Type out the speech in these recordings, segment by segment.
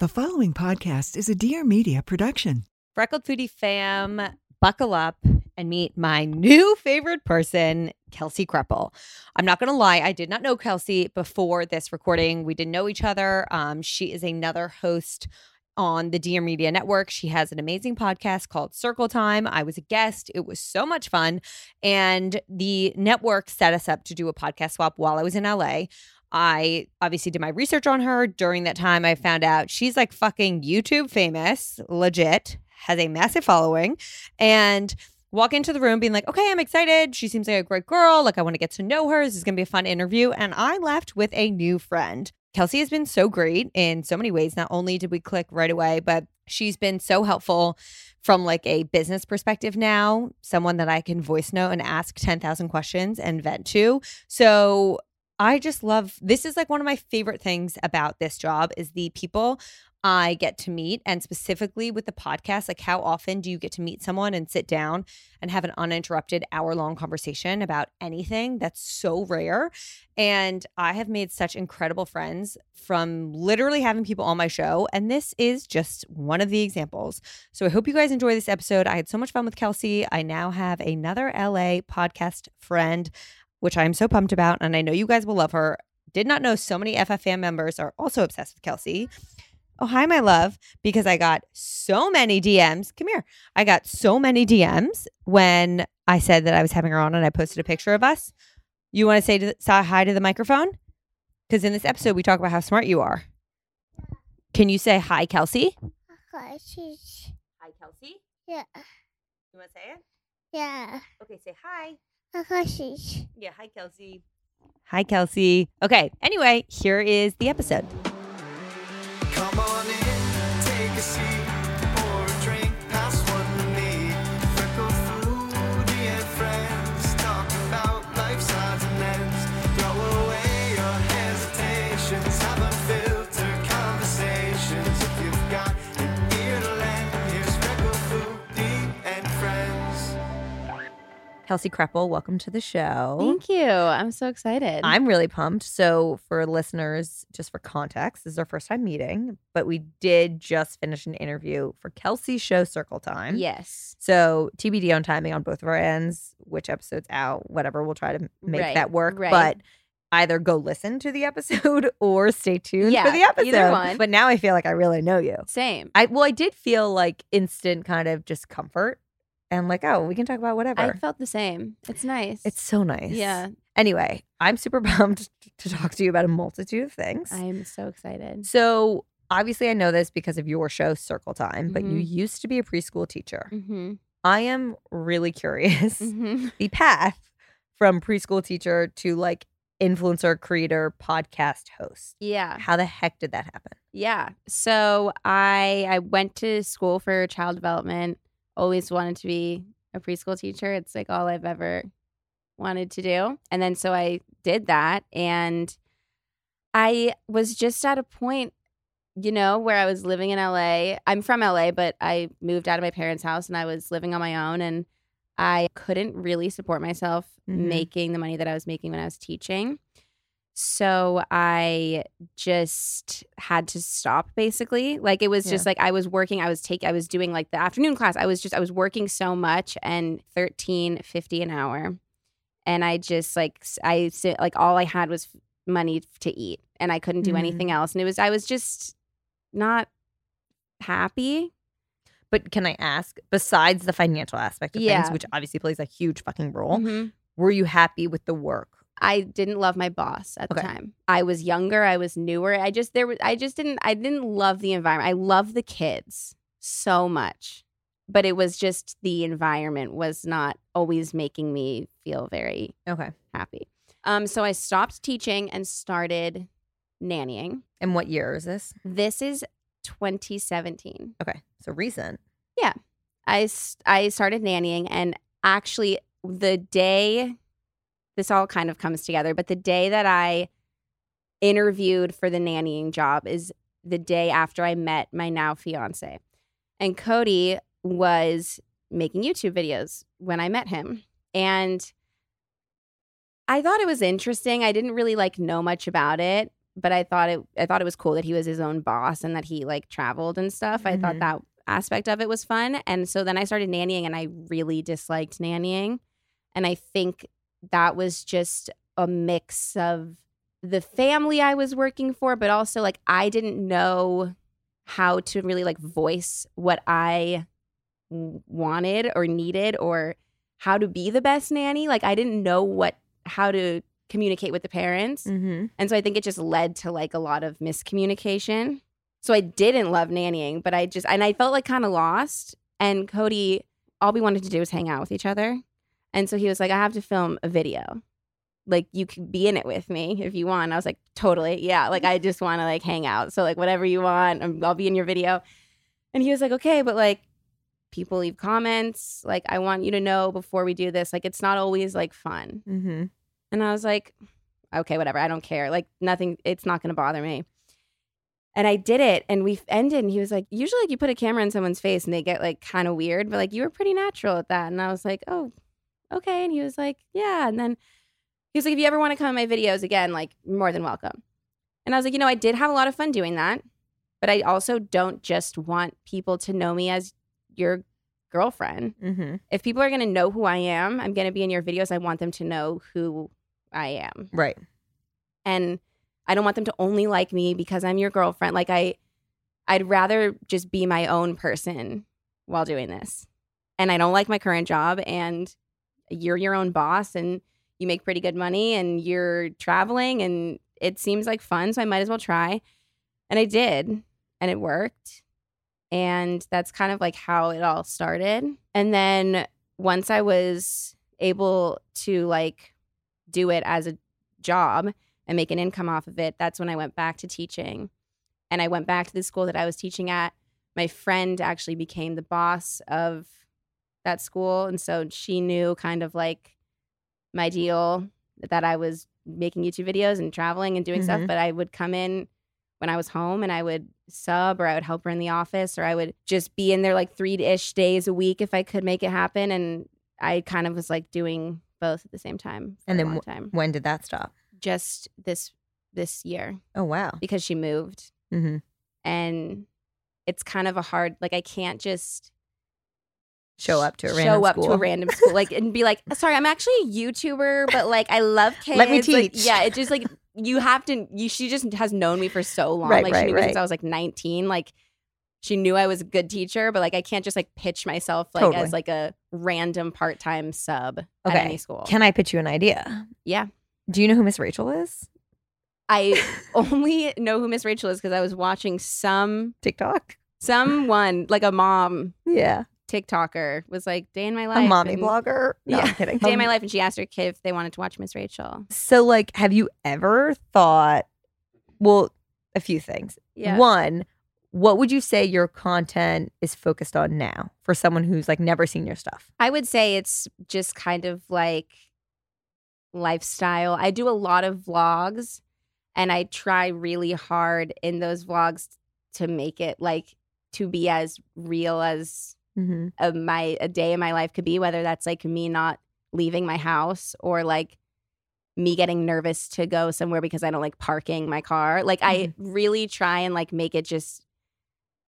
The following podcast is a Dear Media production. Freckled Foodie fam, buckle up and meet my new favorite person, Kelsey Kreppel. I'm not going to lie, I did not know Kelsey before this recording. We didn't know each other. Um, she is another host on the Dear Media Network. She has an amazing podcast called Circle Time. I was a guest. It was so much fun. And the network set us up to do a podcast swap while I was in LA. I obviously did my research on her. During that time, I found out she's like fucking YouTube famous, legit, has a massive following. And walk into the room being like, okay, I'm excited. She seems like a great girl. Like, I want to get to know her. This is going to be a fun interview. And I left with a new friend. Kelsey has been so great in so many ways. Not only did we click right away, but she's been so helpful from like a business perspective now, someone that I can voice note and ask 10,000 questions and vent to. So I just love this is like one of my favorite things about this job is the people I get to meet and specifically with the podcast like how often do you get to meet someone and sit down and have an uninterrupted hour long conversation about anything that's so rare and I have made such incredible friends from literally having people on my show and this is just one of the examples. So I hope you guys enjoy this episode. I had so much fun with Kelsey. I now have another LA podcast friend which I'm so pumped about. And I know you guys will love her. Did not know so many FFM members are also obsessed with Kelsey. Oh, hi, my love. Because I got so many DMs. Come here. I got so many DMs when I said that I was having her on and I posted a picture of us. You want to say, to, say hi to the microphone? Because in this episode, we talk about how smart you are. Can you say hi, Kelsey? Hi, Kelsey. yeah, You want to say it? yeah. Okay, say hi. Yeah, hi, Kelsey. Hi, Kelsey. Okay, anyway, here is the episode. Kelsey Kreppel, welcome to the show. Thank you. I'm so excited. I'm really pumped. So, for listeners, just for context, this is our first time meeting, but we did just finish an interview for Kelsey's show Circle Time. yes. So, TBD on timing on both of our ends, which episode's out, whatever. We'll try to make Right, that work. right. But either go listen to the episode or stay tuned Yeah, for the episode. either one. But now I feel like I really know you. Same. I well, I did feel like instant kind of just comfort and like, oh, we can talk about whatever. I felt the same. It's nice. it's so nice. yeah. Anyway, I'm super pumped to talk to you about a multitude of things. I'm so excited. so obviously, I know this because of your show, Circle Time. But you Mhm. used to be a preschool teacher. Mm-hmm. I am really curious Mm-hmm. the path from preschool teacher to like influencer, creator, podcast host. Yeah. How the heck did that happen? Yeah. So I I went to school for child development. Always wanted to be a preschool teacher. It's like all I've ever wanted to do. And then so I did that and I was just at a point you know where I was living in LA. I'm from LA, but I moved out of my parents' house and I was living on my own and I couldn't really support myself Mhm. making the money that I was making when I was teaching. So I just had to stop basically. Like it was just like I was working, I was taking I was doing like the afternoon class. I was just I was working so much and 13.50 an hour. And I just like I like all I had was money to eat and I couldn't do Mhm. anything else. And it was I was just not happy. But can I ask, besides the financial aspect of Yeah. things, which obviously plays a huge fucking role, Mhm. were you happy with the work? I didn't love my boss at the time. I was younger, I was newer. I just there was I just didn't I didn't love the environment. I love the kids so much. But it was just the environment was not always making me feel very Okay. happy. Um so I stopped teaching and started nannying. And what year is this? This is 2017. Okay. So recent. Yeah. I I started nannying and actually the day this all kind of comes together, but the day that I interviewed for the nannying job is the day after I met my now fiance. And Cody was making YouTube videos when I met him. And I thought it was interesting. I didn't really like know much about it, but I thought it I thought it was cool that he was his own boss and that he like traveled and stuff. I thought Mhm. that aspect of it was fun. And so then I started nannying and I really disliked nannying. And I think that was just a mix of the family I was working for, but also like I didn't know how to really like voice what I wanted or needed or how to be the best nanny. Like I didn't know what how to communicate with the parents. Mm-hmm. And so I think it just led to like a lot of miscommunication. So I didn't love nannying, but I just, and I felt like kind of lost. And Cody, all we wanted to do was hang out with each other. And so he was like, I have to film a video. Like, you could be in it with me if you want. I was like, totally. Yeah. Like, I just want to like hang out. So, like, whatever you want, um, I'll be in your video. And he was like, okay, but like, people leave comments. Like, I want you to know before we do this, like, it's not always like fun. Mm-hmm. And I was like, okay, whatever. I don't care. Like nothing, it's not going to bother me. And I did it and we ended and he was like, usually like you put a camera in someone's face and they get like kind of weird, but like you were pretty natural at that. And I was like, oh, okay. And he was like, yeah. And then he was like, if you ever want to come in my videos again, like more than welcome. And I was like, you know, I did have a lot of fun doing that, but I also don't just want people to know me as your girlfriend Mm-hmm. if people are going to know who I am, I'm going to be in your videos. I want them to know who I am. Right. And I don't want them to only like me because I'm your girlfriend. Like I I'd rather just be my own person while doing this. And I don't like my current job and you're your own boss and you make pretty good money and you're traveling and it seems like fun, so I might as well try. And I did, and it worked. And that's kind of like how it all started. And then once I was able to like do it as a job and make an income off of it, that's when I went back to teaching. And I went back to the school that I was teaching at. My friend actually became the boss of that school. And so she knew kind of like my deal that I was making YouTube videos and traveling and doing stuff. Mhm. But I would come in when I was home and I would sub or I would help her in the office or I would just be in there like three ish days a week if I could make it happen. And I kind of was like doing both at the same time. And then time. When did that stop? just this this year Oh wow. because she moved Mm-hmm. and it's kind of a hard like I can't just Show up to a random show up to a school. random school like and be like sorry I'm actually a YouTuber but like I love kids Let me Like, teach. yeah it's just like you have to you she just has known me for so long Right, like right, she knew me since. I was like 19 like she knew I was a good teacher but like I can't just like pitch myself like Totally. as like a random part-time sub Okay. at any school Can I pitch you an idea? yeah Do you know who Miss Rachel is? I only know who Miss Rachel is because I was watching some TikTok. someone like a mom Yeah. TikToker was like day in my life. A mommy and- blogger. No, yeah, I'm kidding. day in my Um, life, and she asked her kid if they wanted to watch Miss Rachel. So, like, have you ever thought? Well, a few things. Yeah, One, what would you say your content is focused on now for someone who's like never seen your stuff? I would say it's just kind of like lifestyle. I do a lot of vlogs, and I try really hard in those vlogs to make it like to be as real as Mm-hmm. a, my a day in my life could be whether that's like me not leaving my house or like me getting nervous to go somewhere because I don't like parking my car. Like I really try and like make it just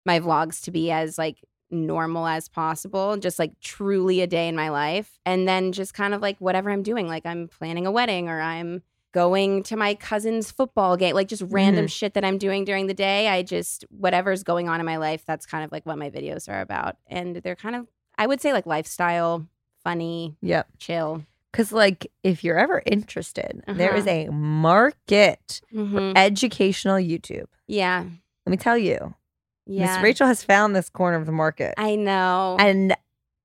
my vlogs to be as like normal as possible, just like truly a day in my life. And then just kind of like whatever I'm doing, like I'm planning a wedding or I'm going to my cousin's football game, like just random shit that I'm doing during the day. I just whatever's going on in my life, that's kind of like what my videos are about. And they're kind of I would say like lifestyle, funny, Yep. chill. Because, like, if you're ever interested, there is Uh-huh. a market Mhm. for educational YouTube. Yeah. Let me tell you, Miss Yeah. Rachel has found this corner of the market. I know. and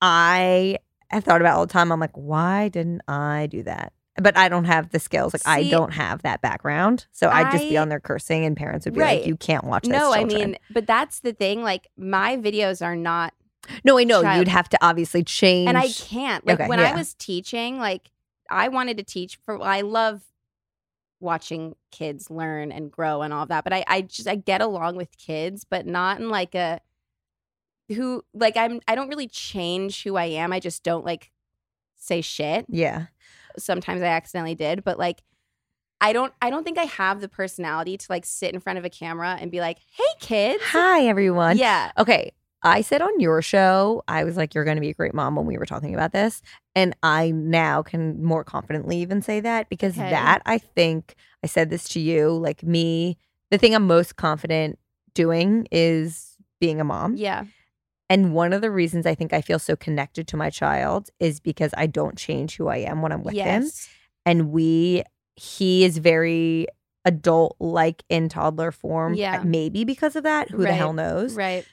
I have thought about it all the time. I'm like, why didn't I do that? But I don't have the skills. Like, I don't have that background. So I'd just be on there cursing, and parents would be Right. like, you can't watch this. no, I mean, but that's the thing. Like my videos are not no, I know child- you'd have to obviously change. and I can't. Like Okay, when yeah. I was teaching, like I wanted to teach for. I love watching kids learn and grow and all of that, but I, I just I get along with kids, but not in like a who like I'm. I don't really change who I am. I just don't like say shit. Yeah. Sometimes I accidentally did, but like. I don't I don't think I have the personality to like sit in front of a camera and be like, "Hey kids." Hi, everyone. Yeah. Okay. I said on your show, I was like, you're going to be a great mom when we were talking about this. And I now can more confidently even say that because Okay. that, I think, I said this to you, like me, the thing I'm most confident doing is being a mom. Yeah. And one of the reasons I think I feel so connected to my child is because I don't change who I am when I'm with him. yes. And we, he is very adult like in toddler form. Uh, yeah. Maybe because of that. Who the hell knows? Right.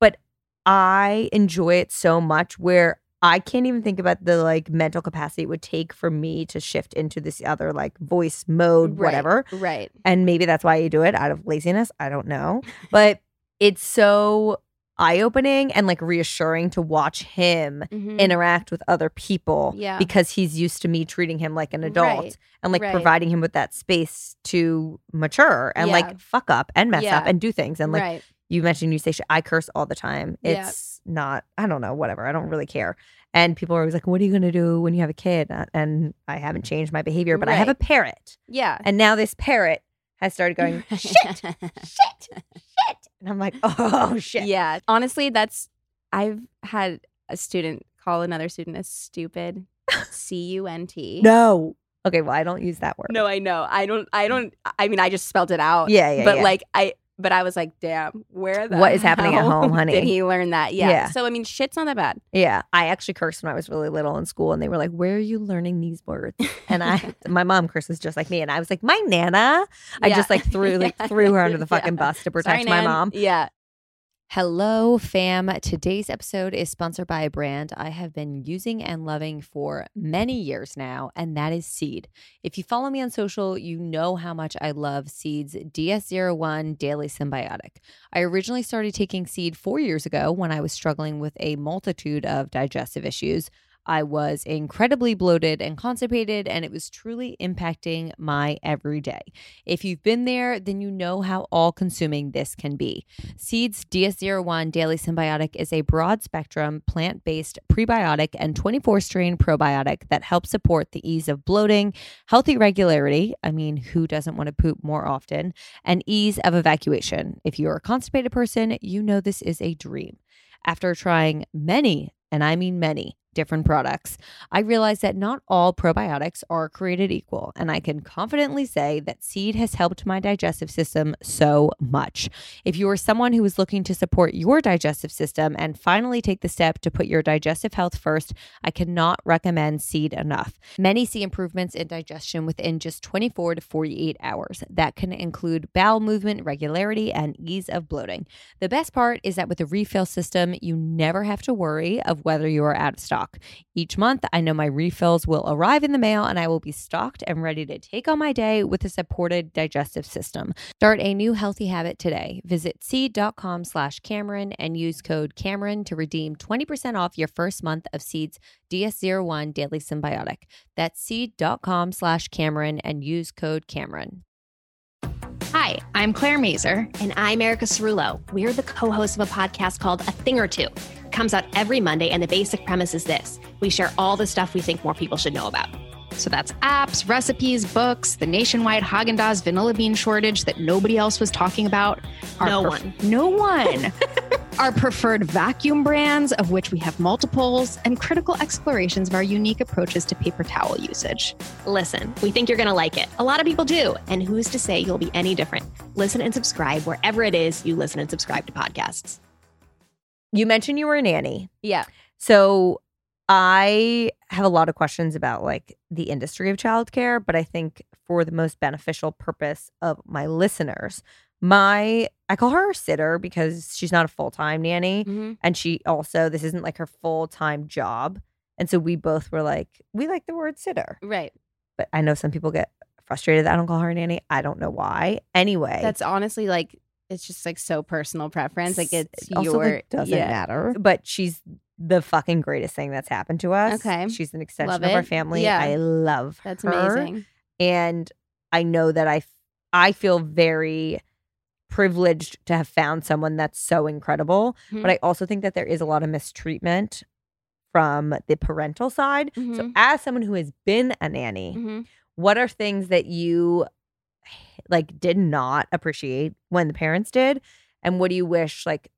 But I enjoy it so much where I can't even think about the like mental capacity it would take for me to shift into this other like voice mode, Right. whatever. Right. And maybe that's why you do it out of laziness. I don't know. But it's so eye opening and like reassuring to watch him Mhm. interact with other people Yeah. because he's used to me treating him like an adult Right. and like Right. providing him with that space to mature and Yeah. like fuck up and mess Yeah. up and do things and like right. you mentioned you say shit. I curse all the time. It's not, I don't know, whatever. I don't really care. And people are always like, what are you going to do when you have a kid? Uh, And I haven't changed my behavior, but I have a parrot. Yeah. And now this parrot has started going, shit, shit, shit. And I'm like, oh, shit. Yeah. Honestly, that's I've had a student call another student a stupid C U N T. No. Okay, well, I don't use that word. No, I know. I don't I don't I mean I just spelled it out. Yeah, yeah, But yeah. like I but I was like, damn, where the What is happening at home, honey? Did he learn that? Yeah. Yeah. So I mean shit's not that bad. Yeah, I actually cursed when I was really little in school, and they were like, "Where are you learning these words?" And I, my mom curses just like me, and I was like, "My nana." I Yeah. just like threw like Yeah. threw her under the fucking bus to protect Sorry, my Nan. mom. Yeah. Hello, fam. Today's episode is sponsored by a brand I have been using and loving for many years now, and that is Seed. If you follow me on social, you know how much I love Seed's DS01 Daily Synbiotic. I originally started taking Seed four years ago when I was struggling with a multitude of digestive issues. I was incredibly bloated and constipated, and it was truly impacting my everyday. If you've been there, then you know how all consuming this can be. Seeds DS01 Daily Synbiotic is a broad spectrum, plant based prebiotic and 24 strain probiotic that helps support the ease of bloating, healthy regularity. I mean, who doesn't want to poop more often? And ease of evacuation. If you're a constipated person, you know this is a dream. After trying many, and I mean many, different products, I realized that not all probiotics are created equal, and I can confidently say that Seed has helped my digestive system so much. If you are someone who is looking to support your digestive system and finally take the step to put your digestive health first, I cannot recommend Seed enough. Many see improvements in digestion within just 24 to 48 hours. That can include bowel movement regularity and ease of bloating. The best part is that with the refill system, you never have to worry of whether you are out of stock. Each month, I know my refills will arrive in the mail and I will be stocked and ready to take on my day with a supported digestive system. Start a new healthy habit today. Visit seed.com slash Cameron and use code Cameron to redeem 20% off your first month of Seed's DS01 Daily Synbiotic. That's seed.com slash Cameron and use code Cameron. Hi, I'm Claire Mazur. And I'm Erica Cerulo. We're the co hosts of a podcast called A Thing or Two. It comes out every Monday, and the basic premise is this we share all the stuff we think more people should know about. So that's apps, recipes, books, the nationwide Haagen Dazs vanilla bean shortage that nobody else was talking about. No perf- one. No one. our preferred vacuum brands, of which we have multiples, and critical explorations of our unique approaches to paper towel usage. Listen, we think you're going to like it. A lot of people do. And who's to say you'll be any different? Listen and subscribe wherever it is you listen and subscribe to podcasts. You mentioned you were a nanny. Yeah. So I have a lot of questions about like the industry of childcare, but I think for the most beneficial purpose of my listeners, my I call her a sitter because she's not a full-time nanny Mhm. and she also this isn't like her full-time job. And so we both were like we like the word sitter. Right. But I know some people get frustrated that I don't call her a nanny. I don't know why. Anyway, That's honestly like it's just like so personal preference. Like it's it also, your like, doesn't yeah. matter. But she's the fucking greatest thing that's happened to us. Okay. She's an extension Love of our family. Yeah. I love That's her. amazing. And I know that I I feel very privileged to have found someone that's so incredible. Mhm. But I also think that there is a lot of mistreatment from the parental side. So Mhm. as someone who has been a nanny, Mhm. what are things that you like did not appreciate when the parents did and what do you wish like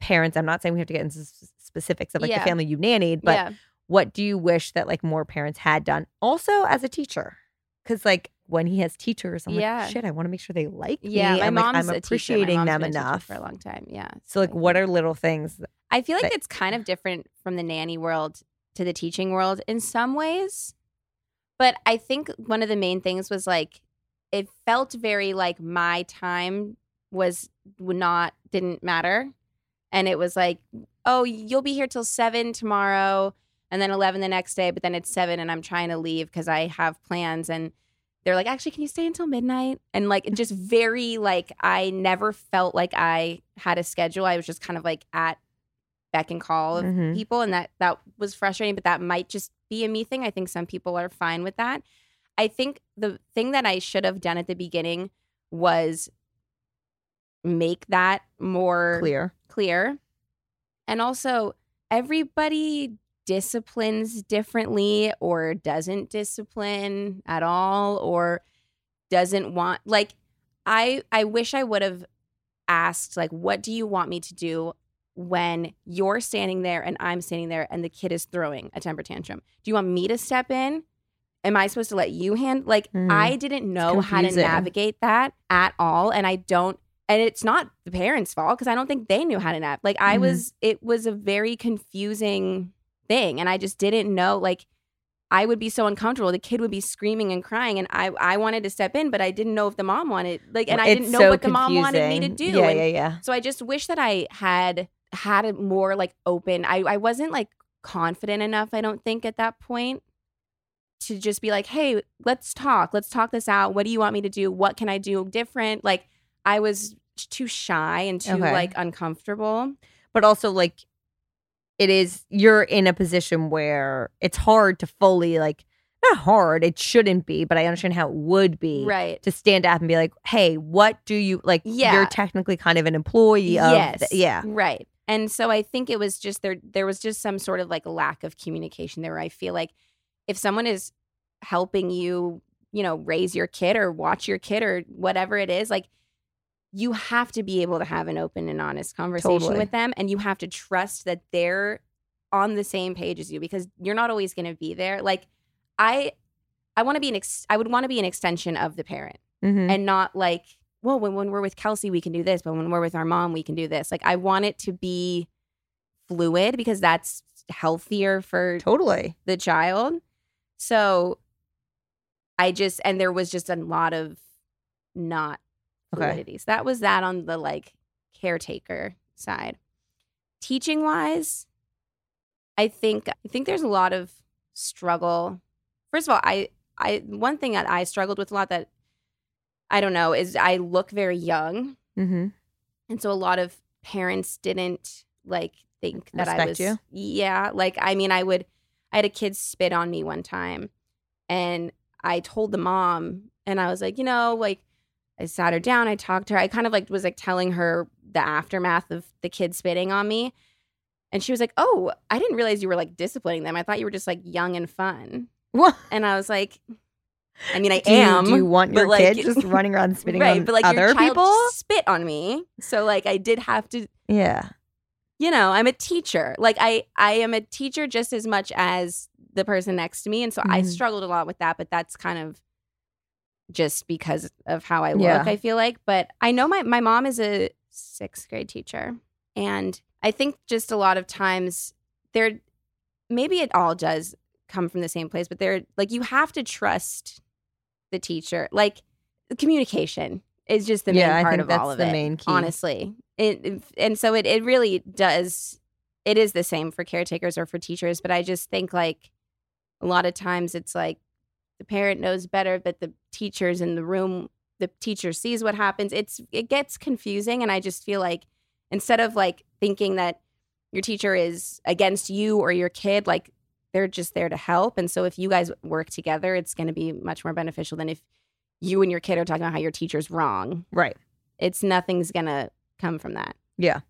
parents i'm not saying we have to get into specifics of like Yeah. the family you nannied but yeah. what do you wish that like more parents had done also as a teacher because like when he has teachers i'm Yeah. like shit i want to make sure they like Yeah, me my I'm, like, mom's i'm a teacher. My appreciating mom's them been a teacher enough for a long time. Yeah. so like what are little things I feel like that- it's kind of different from the nanny world to the teaching world in some ways. But I think one of the main things was like it felt very like my time was would not didn't matter. And it was like, oh, you'll be here till seven tomorrow and then 11 the next day, but then it's seven and I'm trying to leave because I have plans. And they're like, actually, can you stay until midnight? And like, just very like, I never felt like I had a schedule. I was just kind of like at beck and call of Mhm. people. And that, that was frustrating, but that might just be a me thing. I think some people are fine with that. I think the thing that I should have done at the beginning was make that more clear clear. And also, everybody disciplines differently or doesn't discipline at all or doesn't want like I I wish I would have asked like what do you want me to do when you're standing there and I'm standing there and the kid is throwing a temper tantrum? Do you want me to step in? Am I supposed to let you hand like Mm. I didn't know how to navigate that at all and I don't and it's not the parents' fault because I don't think they knew how to navigate. Like I Mhm. was, it was a very confusing thing, and I just didn't know. Like I would be so uncomfortable. The kid would be screaming and crying, and I, I wanted to step in, but I didn't know if the mom wanted, like, and I It's didn't know so what the mom wanted me to do. yeah and yeah yeah so I just wish that I had had it more like open. I, I wasn't like confident enough, I don't think, at that point to just be like, hey, let's talk. Let's talk this out. What do you want me to do? What can I do different? Like, I was too shy and too Okay. like uncomfortable. but also like it is you're in a position where it's hard to fully like not hard it shouldn't be but i understand how it would be Right. to stand up and be like hey what do you like Yeah. you're technically kind of an employee of yes. the- yeah Right. And so I think it was just there there was just some sort of like lack of communication there where I feel like if someone is helping you, you know, raise your kid or watch your kid or whatever it is, like you have to be able to have an open and honest conversation Totally. with them and you have to trust that they're on the same page as you because you're not always going to be there. Like I I want to be an ex- I would want to be an extension of the parent Mhm. and not like, well, when, when we're with Kelsey, we can do this, but when we're with our mom, we can do this. Like, I want it to be fluid because that's healthier for totally the child. So I just, and there was just a lot of not Okay. So that was that on the like caretaker side. Teaching wise, I think I think there's a lot of struggle. First of all, I I one thing that I struggled with a lot that I don't know is I look very young, mm-hmm. and so a lot of parents didn't like think that I was you? yeah, like I mean I would I had a kid spit on me one time and I told the mom and I was like, you know, like I sat her down, I talked to her. I kind of like was like telling her the aftermath of the kid spitting on me. And she was like, "Oh, I didn't realize you were like disciplining them. I thought you were just like young and fun." What? And I was like, I mean, I do you, am. do you want your like- kid just running around spitting right, on but like other people spit on me, so like I did have to. yeah you know, I'm a teacher. Like I I am a teacher just as much as the person next to me. And so I Mhm. struggled a lot with that, but that's kind of just because of how I look, Yeah. I feel like. But I know my my mom is a sixth grade teacher. And I think just a lot of times there maybe it all does come from the same place, but they're like you have to trust the teacher. Like communication is just the main Yeah, I part think of all of the it. main key. Honestly. It, and so it it really does it is the same for caretakers or for teachers, but I just think like a lot of times it's like the parent knows better, but the teachers in the room, the teacher sees what happens. It's it gets confusing, and I just feel like instead of like thinking that your teacher is against you or your kid, like they're just there to help. And so if you guys work together, it's going to be much more beneficial than if you and your kid are talking about how your teacher's wrong. Right. It's nothing's going to come from that. Yeah.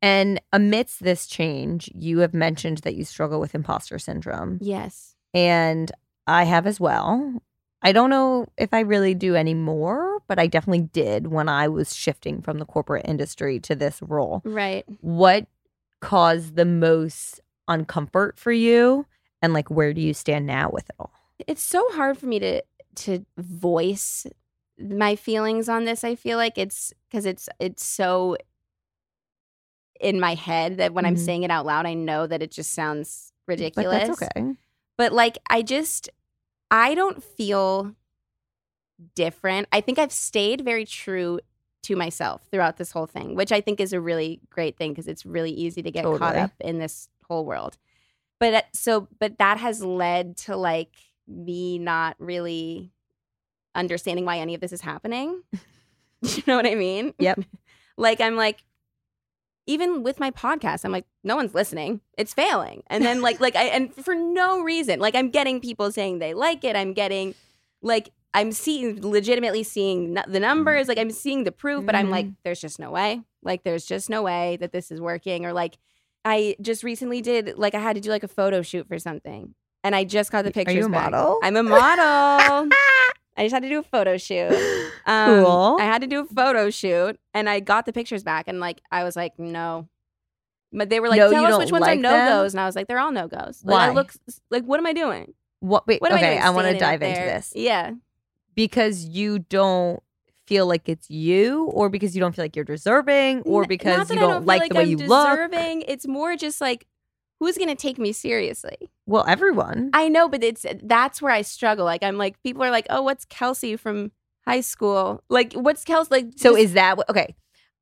And amidst this change, you have mentioned that you struggle with imposter syndrome. Yes. And I have as well. I don't know if I really do anymore, but I definitely did when I was shifting from the corporate industry to this role. Right. What caused the most uncomfort for you? And like, where do you stand now with it all? it's so hard for me to to voice my feelings on this i feel like it's because it's it's so in my head that when i'm Mhm. saying it out loud i know that it just sounds ridiculous But that's okay. but like i just i don't feel different i think i've stayed very true to myself throughout this whole thing which i think is a really great thing because it's really easy to get caught up in this whole world but uh, so but that has led to like me not really understanding why any of this is happening. You know what i mean? Yep. like i'm like even with my podcast i'm like no one's listening. It's failing. And then like like i and for no reason. Like i'm getting people saying they like it. I'm getting like i'm seeing legitimately seeing the mm-hmm. numbers. Like i'm seeing the proof but i'm like mm-hmm. there's just no way. Like there's just no way that this is working. Or like i just recently did like i had to do like a photo shoot for something. And i just got the pictures. Are you a back. model? i'm a model I just had to do a photo shoot. Um, Cool. I had to do a photo shoot, and I got the pictures back, and like I was like, no. But they were like, No, tell us don't which ones like are no goes, and I was like, they're all no goes. Like, I Why? look like, what am I doing? What? Wait. What am okay, I? I, want to dive into this Yeah, because you don't feel like it's you, or because you don't feel like you're deserving, or because you I don't, feel like, the way I'm you look. deserving. It's more just like, who's gonna take me seriously? Well, everyone. I know, but it's that's where I struggle. Like I'm like, people are like, oh, what's Kelsey from high school? Like, what's Kelsey? Like, so just- is that? Okay.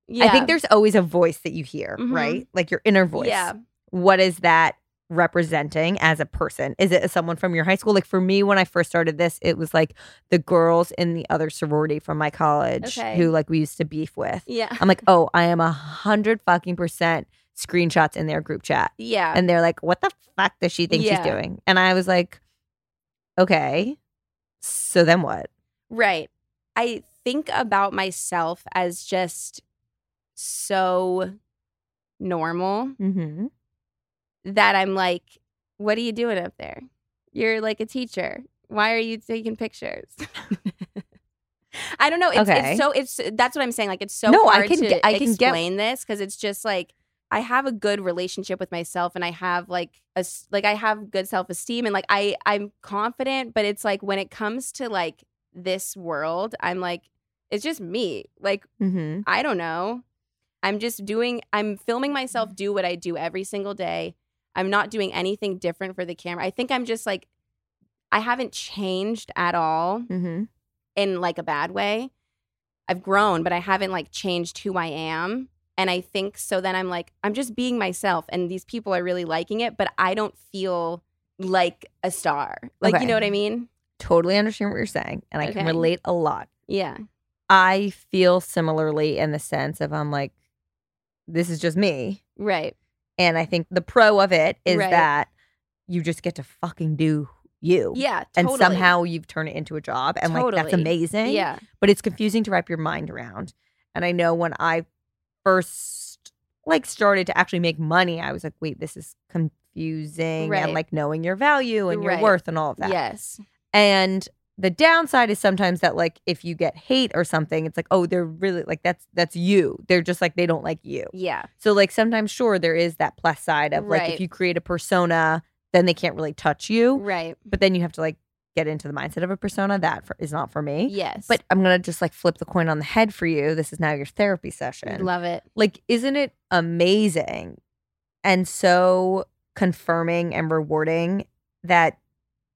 yeah. I think there's always a voice that you hear, Mhm. right? Like your inner voice. yeah. What is that representing as a person? Is it someone from your high school? Like for me, when I first started this, it was like the girls in the other sorority from my college Okay. who like we used to beef with. Yeah. I'm like, oh, I am a hundred fucking percent screenshots in their group chat. Yeah. And they're like, what the fuck does she think Yeah. she's doing? And I was like, okay. So then what? Right. I think about myself as just so normal Mm-hmm. that I'm like, what are you doing up there? You're like a teacher. Why are you taking pictures? I don't know. It's, Okay. it's so it's that's what I'm saying. Like it's so No, I can to I can get- explain this because it's just like I have a good relationship with myself and I have like a like I have good self esteem and like I I'm confident, but it's like when it comes to like this world, I'm like it's just me. Like Mm-hmm. I don't know. I'm just doing, I'm filming myself do what I do every single day. I'm not doing anything different for the camera. I think I'm just like, I haven't changed at all Mm-hmm. in like a bad way. I've grown, but I haven't like changed who I am. And I think so then I'm like, I'm just being myself. And these people are really liking it, but I don't feel like a star. Like, Okay. you know what I mean? Totally understand what you're saying. And I can relate a lot. Yeah. I feel similarly in the sense of I'm like, this is just me. Right. And I think the pro of it is Right. that you just get to fucking do you. Yeah. And somehow you've turned it into a job. And like that's amazing. Yeah. But it's confusing to wrap your mind around. And I know when I first like started to actually make money, I was like, wait, this is confusing Right. and like knowing your value and your Right. worth and all of that. Yes. And the downside is sometimes that like if you get hate or something, it's like, oh, they're really like that's that's you. They're just like they don't like you. Yeah. So like sometimes sure there is that plus side of like Right. if you create a persona, then they can't really touch you. Right. But then you have to like get into the mindset of a persona. That for, is not for me. Yes. But I'm gonna just like flip the coin on the head for you. This is now your therapy session. love it. like, isn't it amazing and so confirming and rewarding that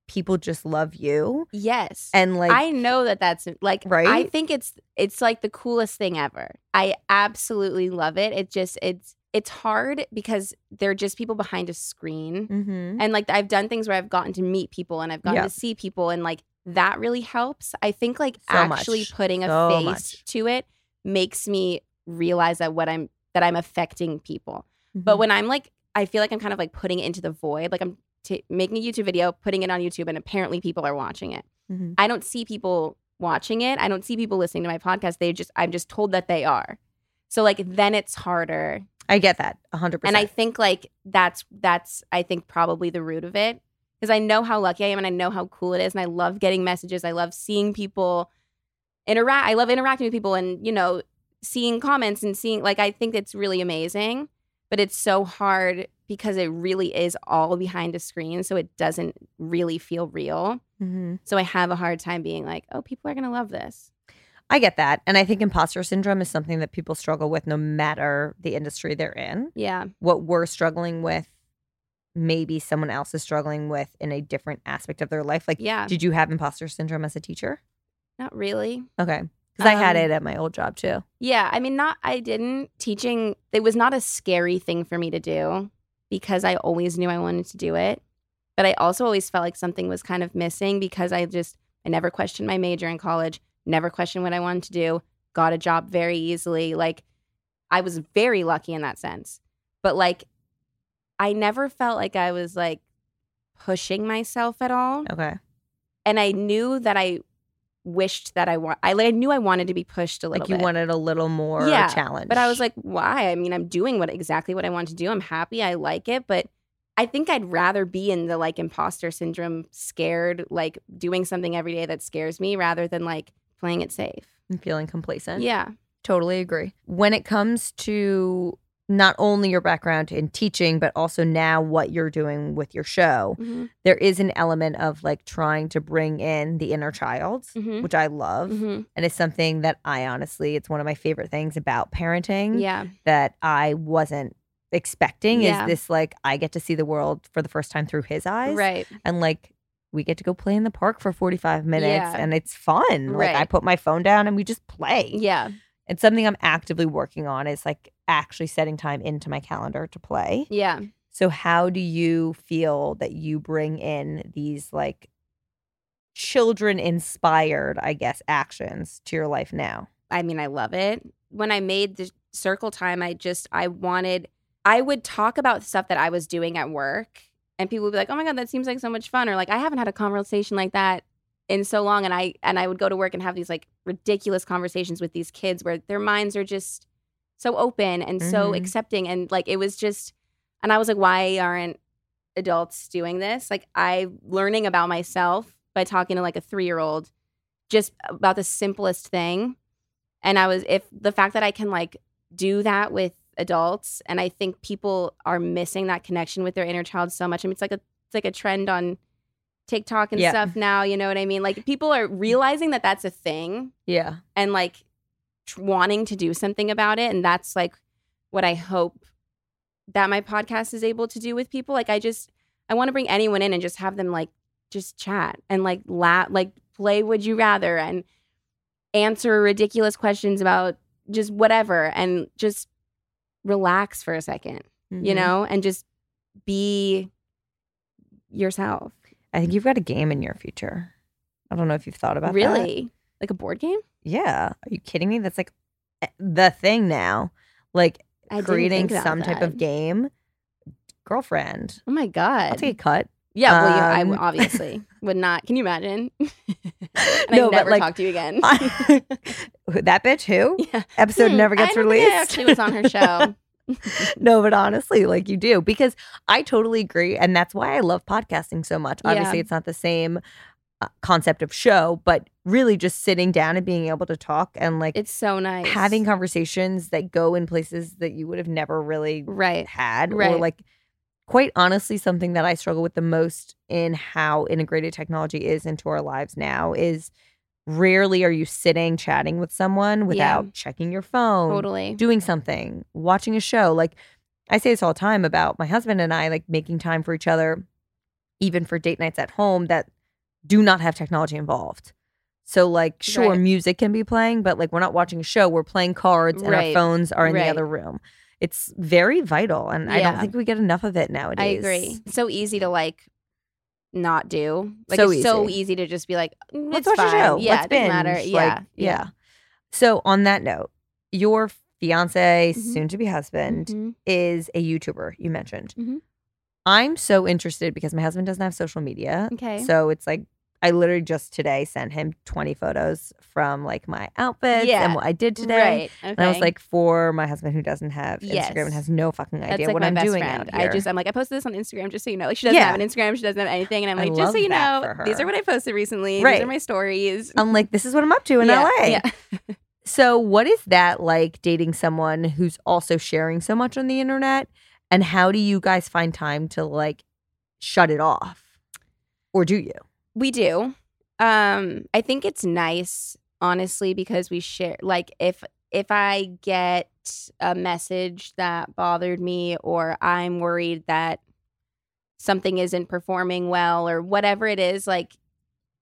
people just love you Yes. and like I know that that's like right? I think it's it's like the coolest thing ever. I absolutely love it. It just it's it's hard because they're just people behind a screen. Mhm. And like I've done things where I've gotten to meet people and I've gotten Yeah. to see people and like that really helps. I think like So much. actually putting a So face much. to it makes me realize that what I'm that I'm affecting people. But Mhm. when I'm like, I feel like I'm kind of like putting it into the void. Like I'm t- making a YouTube video, putting it on YouTube, and apparently people are watching it. Mhm. I don't see people watching it. I don't see people listening to my podcast. They just, I'm just told that they are. So like then it's harder. I get that 100%. And I think like that's that's I think probably the root of it because I know how lucky I am and I know how cool it is and I love getting messages. I love seeing people interact. I love interacting with people and you know seeing comments and seeing like I think it's really amazing. But it's so hard because it really is all behind a screen, so it doesn't really feel real. Mhm. So I have a hard time being like, oh, people are gonna love this. I get that. And I think imposter syndrome is something that people struggle with no matter the industry they're in. Yeah, What we're struggling with, maybe someone else is struggling with in a different aspect of their life. Like, yeah, did you have imposter syndrome as a teacher? not really. Okay. Because I had Um, it at my old job too. Yeah, I mean, not I didn't teaching. It was not a scary thing for me to do because I always knew I wanted to do it. But I also always felt like something was kind of missing because I just I never questioned my major in college, never questioned what I wanted to do, got a job very easily. Like I was very lucky in that sense. But like I never felt like I was like pushing myself at all Okay. and I knew that I wished that I want. I like I knew I wanted to be pushed a little Like you bit. wanted a little more Yeah, challenge. But I was like, why? I mean, I'm doing what exactly what I want to do. I'm happy. I like it, but I think I'd rather be in the like imposter syndrome, scared, like doing something every day that scares me rather than like playing it safe. I'm feeling complacent. Yeah. Totally agree. When it comes to not only your background in teaching, but also now what you're doing with your show, Mhm. there is an element of like trying to bring in the inner child, Mhm. which I love. Mhm. And it's something that I honestly, it's one of my favorite things about parenting Yeah. that I wasn't expecting Yeah. is this like, I get to see the world for the first time through his eyes. Right. And like, we get to go play in the park for 45 minutes Yeah. and it's fun. Like, I put my phone down and we just play Yeah. it's something I'm actively working on is like actually setting time into my calendar to play. Yeah. So how do you feel that you bring in these like children inspired, I guess, actions to your life now? I mean, I love it. When I made the circle time, I just I wanted I would talk about stuff that I was doing at work and people would be like, "Oh my god, that seems like so much fun." Or like, "I haven't had a conversation like that in so long." And I and I would go to work and have these like ridiculous conversations with these kids where their minds are just so open and so Mhm. accepting and like it was just and I was like, "Why aren't adults doing this?" Like I learning about myself by talking to like a 3-year-old just about the simplest thing and i was if the fact that i can like do that with adults and i think people are missing that connection with their inner child so much i mean it's like a it's like a trend on tiktok and Yeah. stuff now you know what i mean like people are realizing that that's a thing Yeah. and like tr- wanting to do something about it and that's like what i hope that my podcast is able to do with people like i just i want to bring anyone in and just have them like just chat and like laugh like play would you rather and answer ridiculous questions about just whatever and just relax for a 2nd you Mhm. know and just be yourself I think you've got a game in your future. I don't know if you've thought about that. really like a board game Yeah. Are you kidding me? That's like eh, the thing now. Like I creating some type of game. Girlfriend. oh my god I'll take a cut. Yeah, well, you, I Um, obviously would not. Can you imagine? and No, I but, never like, talk to you again. that bitch who? yeah. Episode Hmm, never gets released. actually was on her show. no, but honestly, like you do, because I totally agree. And that's why I love podcasting so much. Obviously, it's not the same uh, concept of show, but really just sitting down and being able to talk and like It's so nice. having conversations that go in places that you would have never really right. had or like quite honestly something that I struggle with the most in how integrated technology is into our lives now is rarely are you sitting chatting with someone without checking your phone, Totally. doing something, watching a show. Like I say this all the time about my husband and I like making time for each other even for date nights at home that do not have technology involved. So like sure Right. music can be playing but like we're not watching a show, we're playing cards and our phones are in Right. the other room. It's very vital and I don't think we get enough of it nowadays. I agree. It's so easy to like not do. Like So it's so easy. easy to just be like, "Mm, Let's it's watch a show. Yeah, Let's it doesn't matter. binge. Yeah, Like, yeah. So on that note, your fiance, Mhm. soon to be husband, Mhm. is a YouTuber, you mentioned. Mhm. I'm so interested because my husband doesn't have social media. Okay. So it's like I literally just today sent him 20 photos from like my outfits Yeah. and what I did today. Right. Okay. And I was like, for my husband who doesn't have Instagram Yes. and has no fucking idea like what I'm doing friend. out here. I just I'm like I posted this on Instagram just so you know. Like she doesn't Yeah. have an Instagram, she doesn't have anything, and I'm like just so you know, these are what I posted recently. Right. These are my stories. I'm like, this is what I'm up to in yeah, LA. Yeah. So, what is that like dating someone who's also sharing so much on the internet? And how do you guys find time to like shut it off? Or do you? We do. Um, I think it's nice, honestly, because we share. Like, if if I get a message that bothered me, or I'm worried that something isn't performing well, or whatever it is, like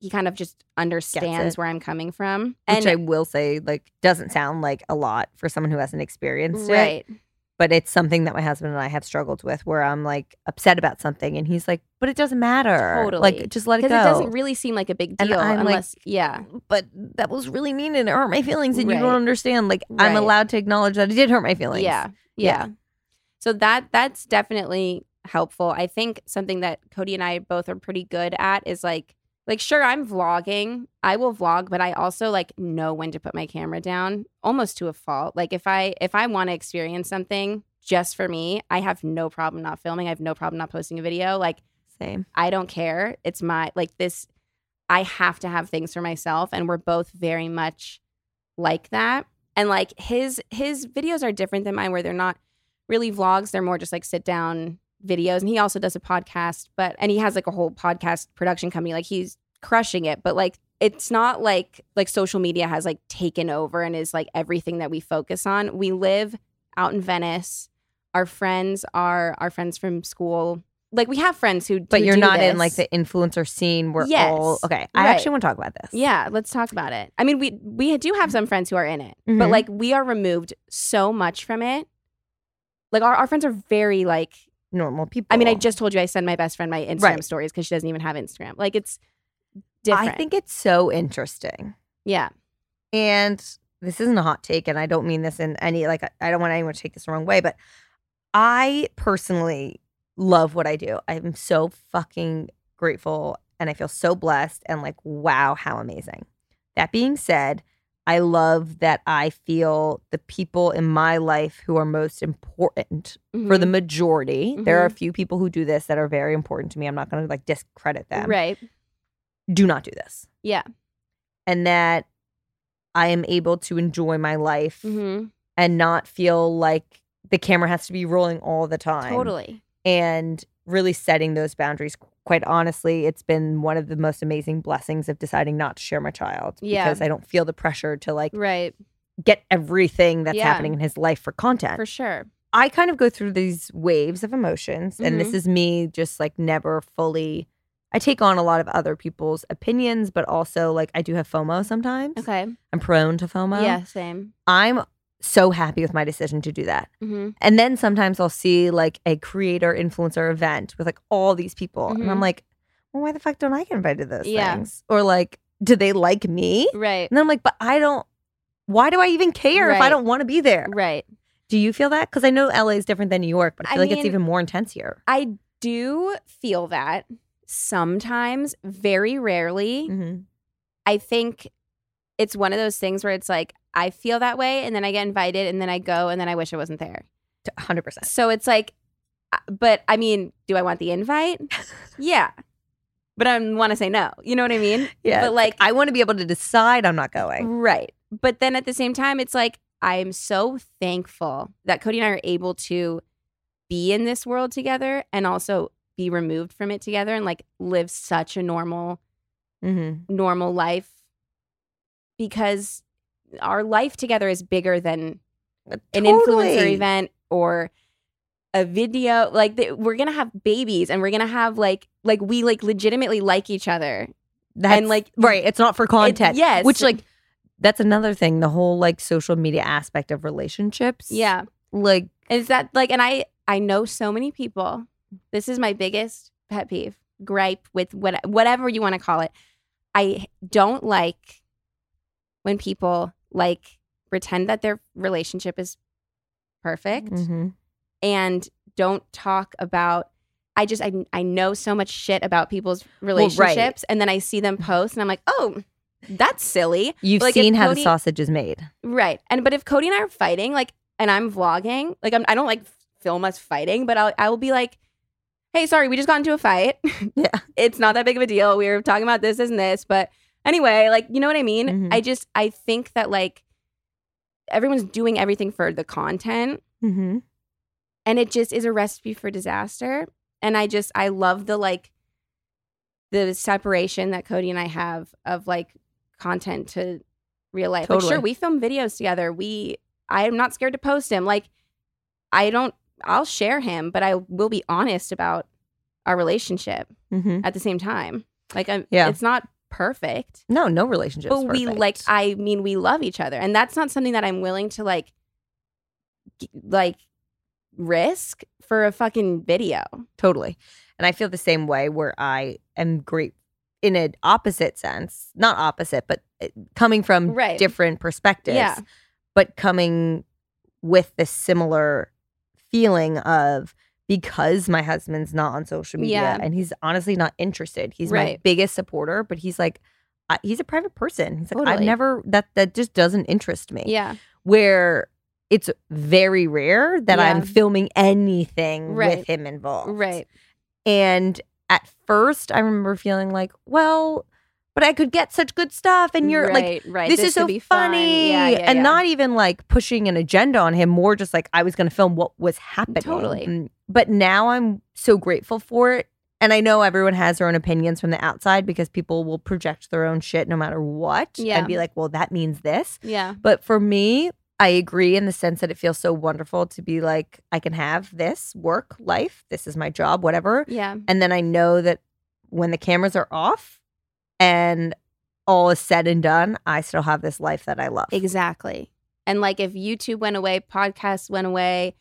he kind of just understands where I'm coming from. Which I will say, like, doesn't sound like a lot for someone who hasn't experienced it. Right, But it's something that my husband and I have struggled with where I'm like upset about something and he's like, but it doesn't matter. Totally. Like, just let it because go. it doesn't really seem like a big And deal I'm like, yeah, but that was really mean and it hurt my feelings and you don't understand. Like, I'm allowed to acknowledge that it did hurt my feelings. Yeah, Yeah. yeah. So that that's definitely helpful. I think something that Cody and I both are pretty good at is like like sure I'm vlogging. I will vlog, but I also like know when to put my camera down almost to a fault. Like if I if I want to experience something just for me, I have no problem not filming. I have no problem not posting a video. Like Same. I don't care. It's my like this I have to have things for myself and we're both very much like that. And like his his videos are different than mine where they're not really vlogs, they're more just like sit down videos and he also does a podcast, but and he has like a whole podcast production company like he's crushing it, but like it's not like like social media has like taken over and is like everything that we focus on. We live out in Venice. Our friends are our friends from school. Like we have friends who But you're not in like the influencer scene where Yes. all okay. I Right. actually want to talk about this. Yeah, let's talk about it. I mean, we we do have some friends who are in it, Mhm. but like we are removed so much from it. Like our, our friends are very like Normal people. I mean, I just told you I send my best friend my Instagram Right. stories because she doesn't even have Instagram. Like it's different. I think it's so interesting. yeah. And this isn't a hot take, and I don't mean this in any like I- I don't want anyone to take this the wrong way, but I personally love what I do. I'm so fucking grateful and I feel so blessed and like, wow, how amazing. That being said, I love that I feel the people in my life who are most important for the Mhm. majority. There are a few people who do this that are very important to me. I'm not going to like discredit them. right. Do not do this. Yeah. And that I am able to enjoy my life hmm and not feel like the camera has to be rolling all the time. Totally. And really setting those boundaries. Quite honestly, it's been one of the most amazing blessings of deciding not to share my child Yeah. because I don't feel the pressure to like Right. get everything that's Yeah. happening in his life for content. For sure. I kind of go through these waves of emotions, and this Mhm. is me just like never fully. I take on a lot of other people's opinions, but also like I do have FOMO sometimes. Okay. I'm prone to FOMO. Yeah. Same. I'm so happy with my decision to do that. hmm And then sometimes I'll see like a creator influencer event with like all these people, and I'm Mhm. like, well, why the fuck don't I get invited to those Yeah. things? Or like, do they like me? Right. And then I'm like, but I don't. Why do I even care if I don't want to be there? Right. Do you feel that? Because I know LA is different than New York, but I I feel like it's even more intense here. I do feel that sometimes, very rarely. Mm-hmm. I think it's one of those things where it's like I feel that way and then I get invited and then I go and then I wish I wasn't there. 100%. So it's like uh, but I mean, do I want the invite? yeah. but I want to say no. You know what I mean? Yeah. But like, I want to be able to decide I'm not going. right. But then at the same time, it's like I'm so thankful that Cody and I are able to be in this world together and also be removed from it together and like live such a normal Mm-hmm. normal life because our life together is bigger than uh, an influencer event or a video like th- we're gonna have babies and we're gonna have like like we like legitimately like each other That's, like, right, it's not for content. yes. which like that's another thing. The whole like social media aspect of relationships. yeah like is that like and i i know so many people this is my biggest pet peeve gripe with what whatever you want to call it i don't like when people like pretend that their relationship is perfect mhm. and don't talk about I just I I know so much shit about people's Well, right. relationships and then I see them post and I'm like, "Oh, that's silly." you've Like, seen how the sausage is made. Right. And but if Cody and I are fighting like and I'm vlogging, like I'm, I don't like film us fighting, but I'll I will be like, "Hey, sorry, we just got into a fight. Yeah. it's not that big of a deal. We were talking about this this, and this, but anyway, like, you know what I mean? Mhm. I just I think that like everyone's doing everything for the content Mm-hmm. and it just is a recipe for disaster and i just i love the like the separation that cody and i have of like content to real life like sure we film videos together we i am not scared to post him like i don't i'll share him but i will be honest about our relationship Mm-hmm. at the same time like i'm Yeah. it's not perfect No, no relationship. but we like i mean we love each other and that's not something that i'm willing to like g- like risk for a fucking video totally, and I feel the same way. Where I am great in an opposite sense, not opposite, but uh, coming from Right. different perspectives. Yeah. but coming with this similar feeling of because my husband's not on social media Yeah. and he's honestly not interested. He's my biggest supporter, but he's like, I, he's a private person. He's like, I've never that that just doesn't interest me. yeah Where it's very rare that I'm filming anything Right. with him involved. right And at first, I remember feeling like, well, but I could get such good stuff, and you're like, right, right this, is so be fun. funny yeah, yeah, and yeah. not even like pushing an agenda on him more just like i was going to film what was happening Totally. Mm, but now i'm so grateful for it and i know everyone has their own opinions from the outside because people will project their own shit no matter what Yeah. and be like well that means this yeah but for me i agree in the sense that it feels so wonderful to be like i can have this work life this is my job whatever yeah and then I know that when the cameras are off and all is said and done, I still have this life that I love. exactly and like if youtube went away podcasts went away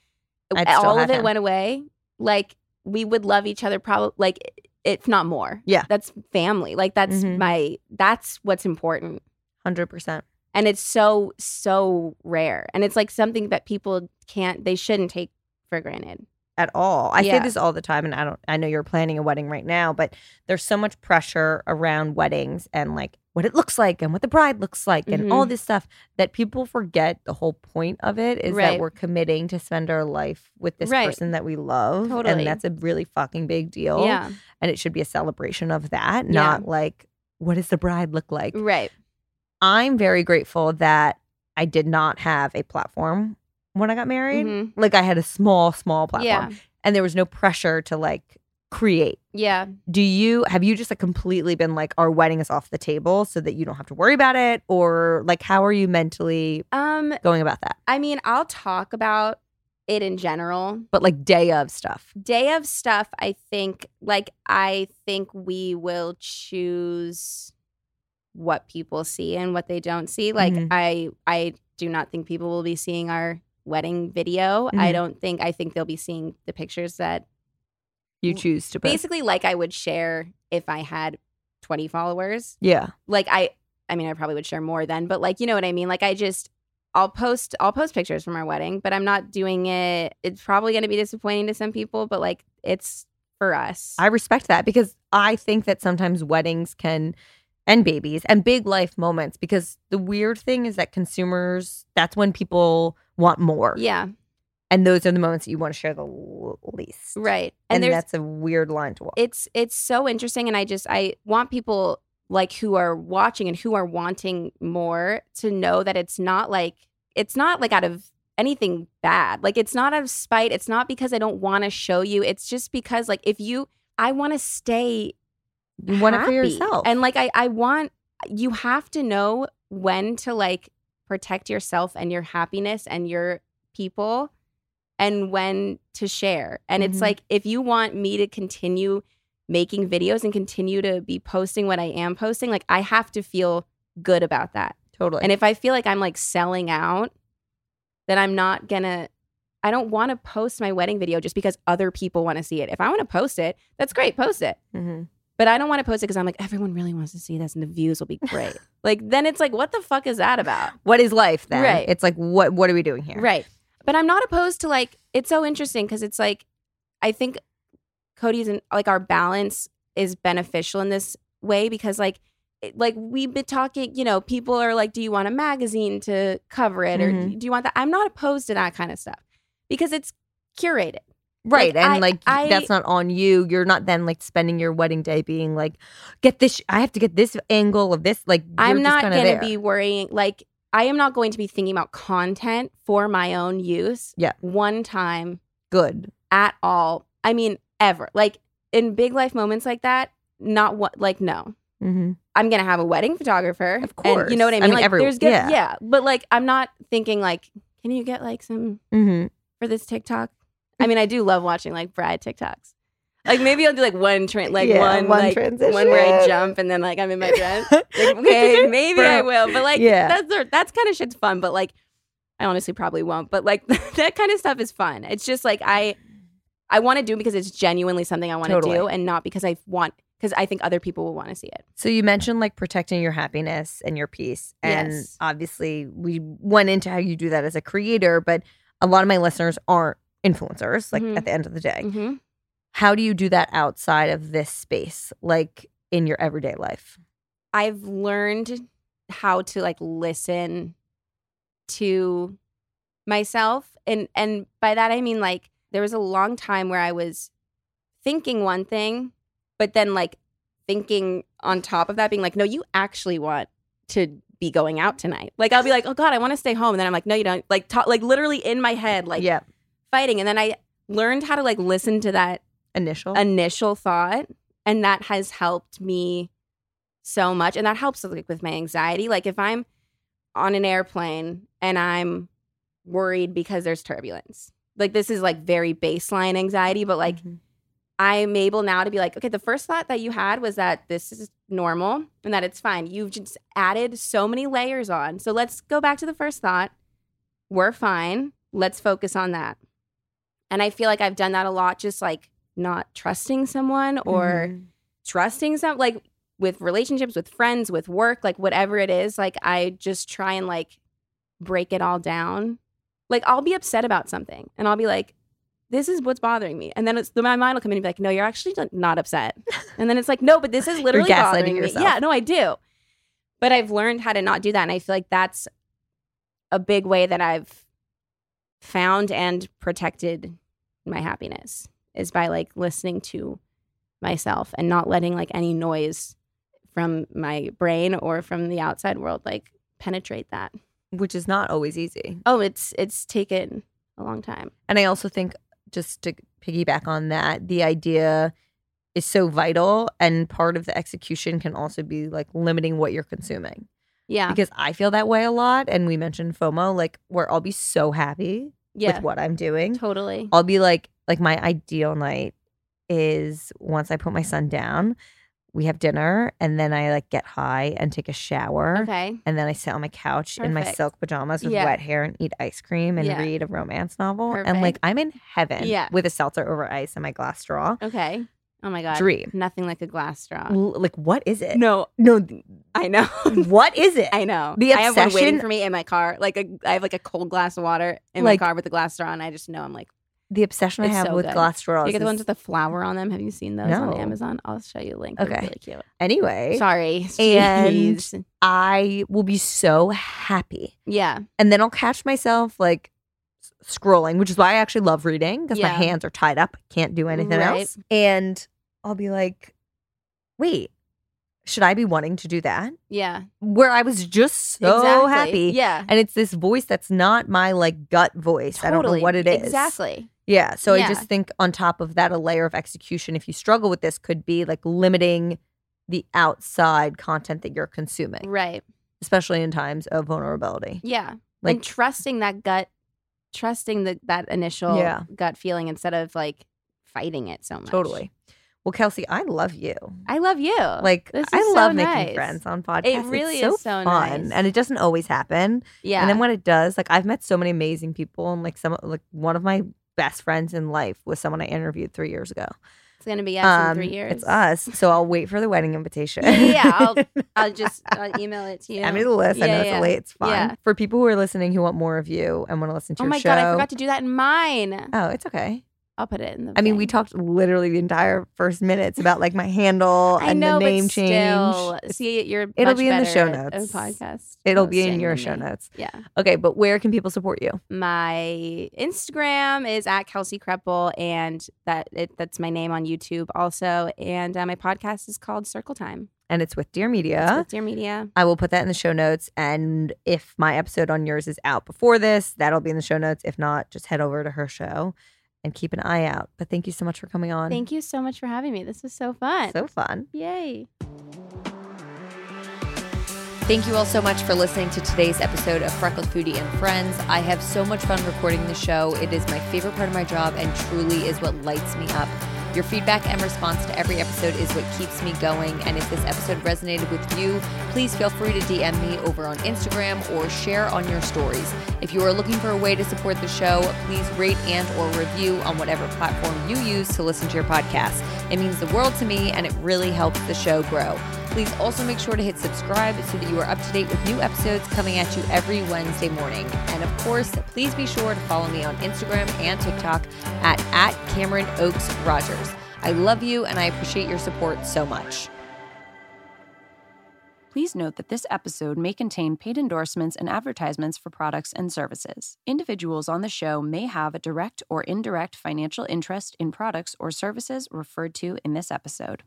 all of it him. went away like we would love each other probably like if not more Yeah. that's family like that's Mhm. my that's what's important 100%. and it's so so rare and it's like something that people can't they shouldn't take for granted At all. I say this all the time and I don't I know you're planning a wedding right now, but there's so much pressure around weddings and like what it looks like and what the bride looks like and all mm-hmm. this stuff that people forget the whole point of it is Right. that we're committing to spend our life with this Right. person that we love Totally. and that's a really fucking big deal. yeah And it should be a celebration of that, Yeah. not like what does the bride look like? right I'm very grateful that I did not have a platform when I got married. Mhm. Like I had a small, small platform yeah and there was no pressure to like create. yeah Do you have you just like completely been like our wedding is off the table so that you don't have to worry about it or like how are you mentally um going about that? i mean i'll talk about it in general But like day of stuff. day of stuff i think like i think we will choose what people see and what they don't see like Mhm. i i do not think people will be seeing our wedding video i Mhm. don't think i think they'll be seeing the pictures that You choose to put. basically like i would share if i had 20 followers Yeah. like i i mean i probably would share more then but like you know what i mean like i just i'll post i'll post pictures from our wedding but i'm not doing it it's probably going to be disappointing to some people but like it's for us I respect that because I think that sometimes weddings can and babies and big life moments because the weird thing is that consumers that's when people want more. yeah and those are the moments that you want to share the least. Right. And, And, that's a weird line to walk. it's it's so interesting and I just I want people like who are watching and who are wanting more to know that it's not like it's not like out of anything bad. Like it's not out of spite. It's not because I don't want to show you. It's just because like if you I want to stay you want it for yourself. And like I I want you have to know when to like protect yourself and your happiness and your people and when to share. And Mhm. it's like if you want me to continue making videos and continue to be posting what I am posting, like I have to feel good about that. totally. And if I feel like I'm like selling out, then I'm not gonna. I don't want to post my wedding video just because other people want to see it. If I want to post it, that's great, post it. Mhm. But I don't want to post it because I'm like, everyone really wants to see this and the views will be great. like, then it's like, what the fuck is that about? What is life then? Right. It's like what what are we doing here? Right. But I'm not opposed to like, it's so interesting because it's like, I think Cody's and like our balance is beneficial in this way because like, it- like we've been talking, you know, people are like, do you want a magazine to cover it or Mhm. do you want that? I'm not opposed to that kind of stuff because it's curated. Right. Like, and I- like I- that's not on you. You're not then like spending your wedding day being like, get this sh- I have to get this angle of this. Like you're I'm not going to be worrying. Like, I am not going to be thinking about content for my own use. Yeah. One time good. at all. I mean, ever. Like in big life moments like that, not what, like, no. Mm-hmm. I'm going to have a wedding photographer. Of And you know what I course. I mean? mean, like, every- there's good, yeah. yeah. But like, I'm not thinking, like, can you get like some Mm-hmm. for this TikTok? I mean, I do love watching like Brad TikToks. Like maybe I'll do like one train, like Yeah, one, one like one where I jump and then like I'm in my dress. Like, okay, maybe I will, but like Yeah. that's that's kind of shit's fun. But like, I honestly probably won't. But like that kind of stuff is fun. It's just like I, I want to do it because it's genuinely something I want to Totally. do, and not because I want because I think other people will want to see it. So you mentioned like protecting your happiness and your peace. And Yes. obviously we went into how you do that as a creator, but a lot of my listeners aren't influencers, like Mhm. at the end of the day. Mm-hmm. How do you do that outside of this space, like in your everyday life? I've learned how to like listen to myself and and by that I mean like there was a long time where I was thinking one thing but then like thinking on top of that being like no you actually want to be going out tonight like I'll be like oh god I want to stay home and then I'm like no you don't like ta- like literally in my head like yeah. Fighting. And then I learned how to like listen to that Initial. initial thought and that has helped me so much. And that helps like with my anxiety. Like if i'm on an airplane and i'm worried because there's turbulence like this is like very baseline anxiety but like Mhm. i'm able now to be like okay the first thought that you had was that this is normal and that it's fine. You've just added so many layers on. So let's go back to the first thought. We're fine. Let's focus on that and i feel like i've done that a lot just like not trusting someone or Mhm. trusting some like with relationships with friends with work like whatever it is like i just try and like break it all down. Like i'll be upset about something and i'll be like this is what's bothering me. And then it's my mind will come in and be like no you're actually not upset. And then it's like no but this is literally gaslighting bothering me yeah no i do. But i've learned how to not do that and i feel like that's a big way that i've found and protected my happiness is by like listening to myself and not letting like any noise from my brain or from the outside world like penetrate that. Which is not always easy. Oh, it's it's taken a long time. And I also think just to piggyback on that, the idea is so vital and part of the execution can also be like limiting what you're consuming. Yeah. Because I feel that way a lot and we mentioned FOMO like where I'll be so happy yeah. with what I'm doing. Totally. I'll be like like my ideal night is once I put my son down, we have dinner and then I like get high and take a shower. Okay. And then I sit on my couch in my silk pajamas with Yeah. wet hair and eat ice cream and Yeah. read a romance novel. And like I'm in heaven Yeah. with a seltzer over ice and my glass straw. Okay. Oh my god. Dream. Nothing like a glass straw. L- like what is it? No, No, I know. what is it? I know. The I have one waiting obsession- for me in my car. Like a, I have like a cold glass of water in Like- my car with a glass straw, and I just know I'm like, the obsession I have so with good. glass straws. you get the ones with the flower on them. Have you seen those on Amazon? I'll show you a link. Okay. really cute. anyway, Sorry. And- Jeez. I will be so happy. yeah, And then I'll catch myself like scrolling, which is why I actually love reading because my hands are tied up. I can't do anything Right. else. And I'll be like, wait, should I be wanting to do that? Yeah. Where I was just so exactly. happy. Yeah. And it's this voice that's not my like gut voice. I don't know what it is. Exactly. Yeah. So I just think on top of that, a layer of execution, if you struggle with this, could be like limiting the outside content that you're consuming, Right. especially in times of vulnerability. Yeah. Like- and trusting that gut, trusting the, that initial Yeah. gut feeling instead of like fighting it so much. Totally. Well, Kelsey, I love you. I love you. Like I so love making nice. friends on podcasts. It really it's so, is so fun, nice. and it doesn't always happen. yeah. And then when it does, like I've met so many amazing people, and like some like one of my best friends in life was someone I interviewed three years ago. it's gonna be us in Um, three years. It's us. So I'll wait for the wedding invitation. Yeah, yeah, I'll- I'll just I'll email it to you. Add me the list. I know Yeah, it's late. It's fine. Yeah. For people who are listening who want more of you and want to listen to Oh your my god, I forgot to do that in mine. Oh, it's okay. I'll put it in the. I mean, we talked literally the entire first minutes about like my handle I and know, the name but change. still, It's- see, you're. it'll be in the show notes. podcast. It'll be in your show me. notes. Yeah. Okay, but where can people support you? My Instagram is at Kelsey Kreppel, and that it, that's my name on YouTube also. And uh, my podcast is called Circle Time. And it's with Dear It's Media. with Dear Media. I will put that in the show notes. And if my episode on yours is out before this, that'll be in the show notes. If not, just head over to her show and keep an eye out. But thank you so much for coming on. Thank you so much for having me. This was so fun. So fun. Yay. Thank you all so much for listening to today's episode of Freckled Foodie and Friends. I have so much fun recording the show. It is my favorite part of my job and truly is what lights me up. Your feedback and response to every episode is what keeps me going. And if this episode resonated with you, please feel free to DM me over on Instagram or share on your stories. If you are looking for a way to support the show, please rate and or review on whatever platform you use to listen to your podcast. It means the world to me and it really helps the show grow. Please also make sure to hit subscribe so that you are up to date with new episodes coming at you every Wednesday morning. And of course, please be sure to follow me on Instagram and TikTok at, at Cameron Oaks Rogers. I love you and I appreciate your support so much. Please note that this episode may contain paid endorsements and advertisements for products and services. Individuals on the show may have a direct or indirect financial interest in products or services referred to in this episode.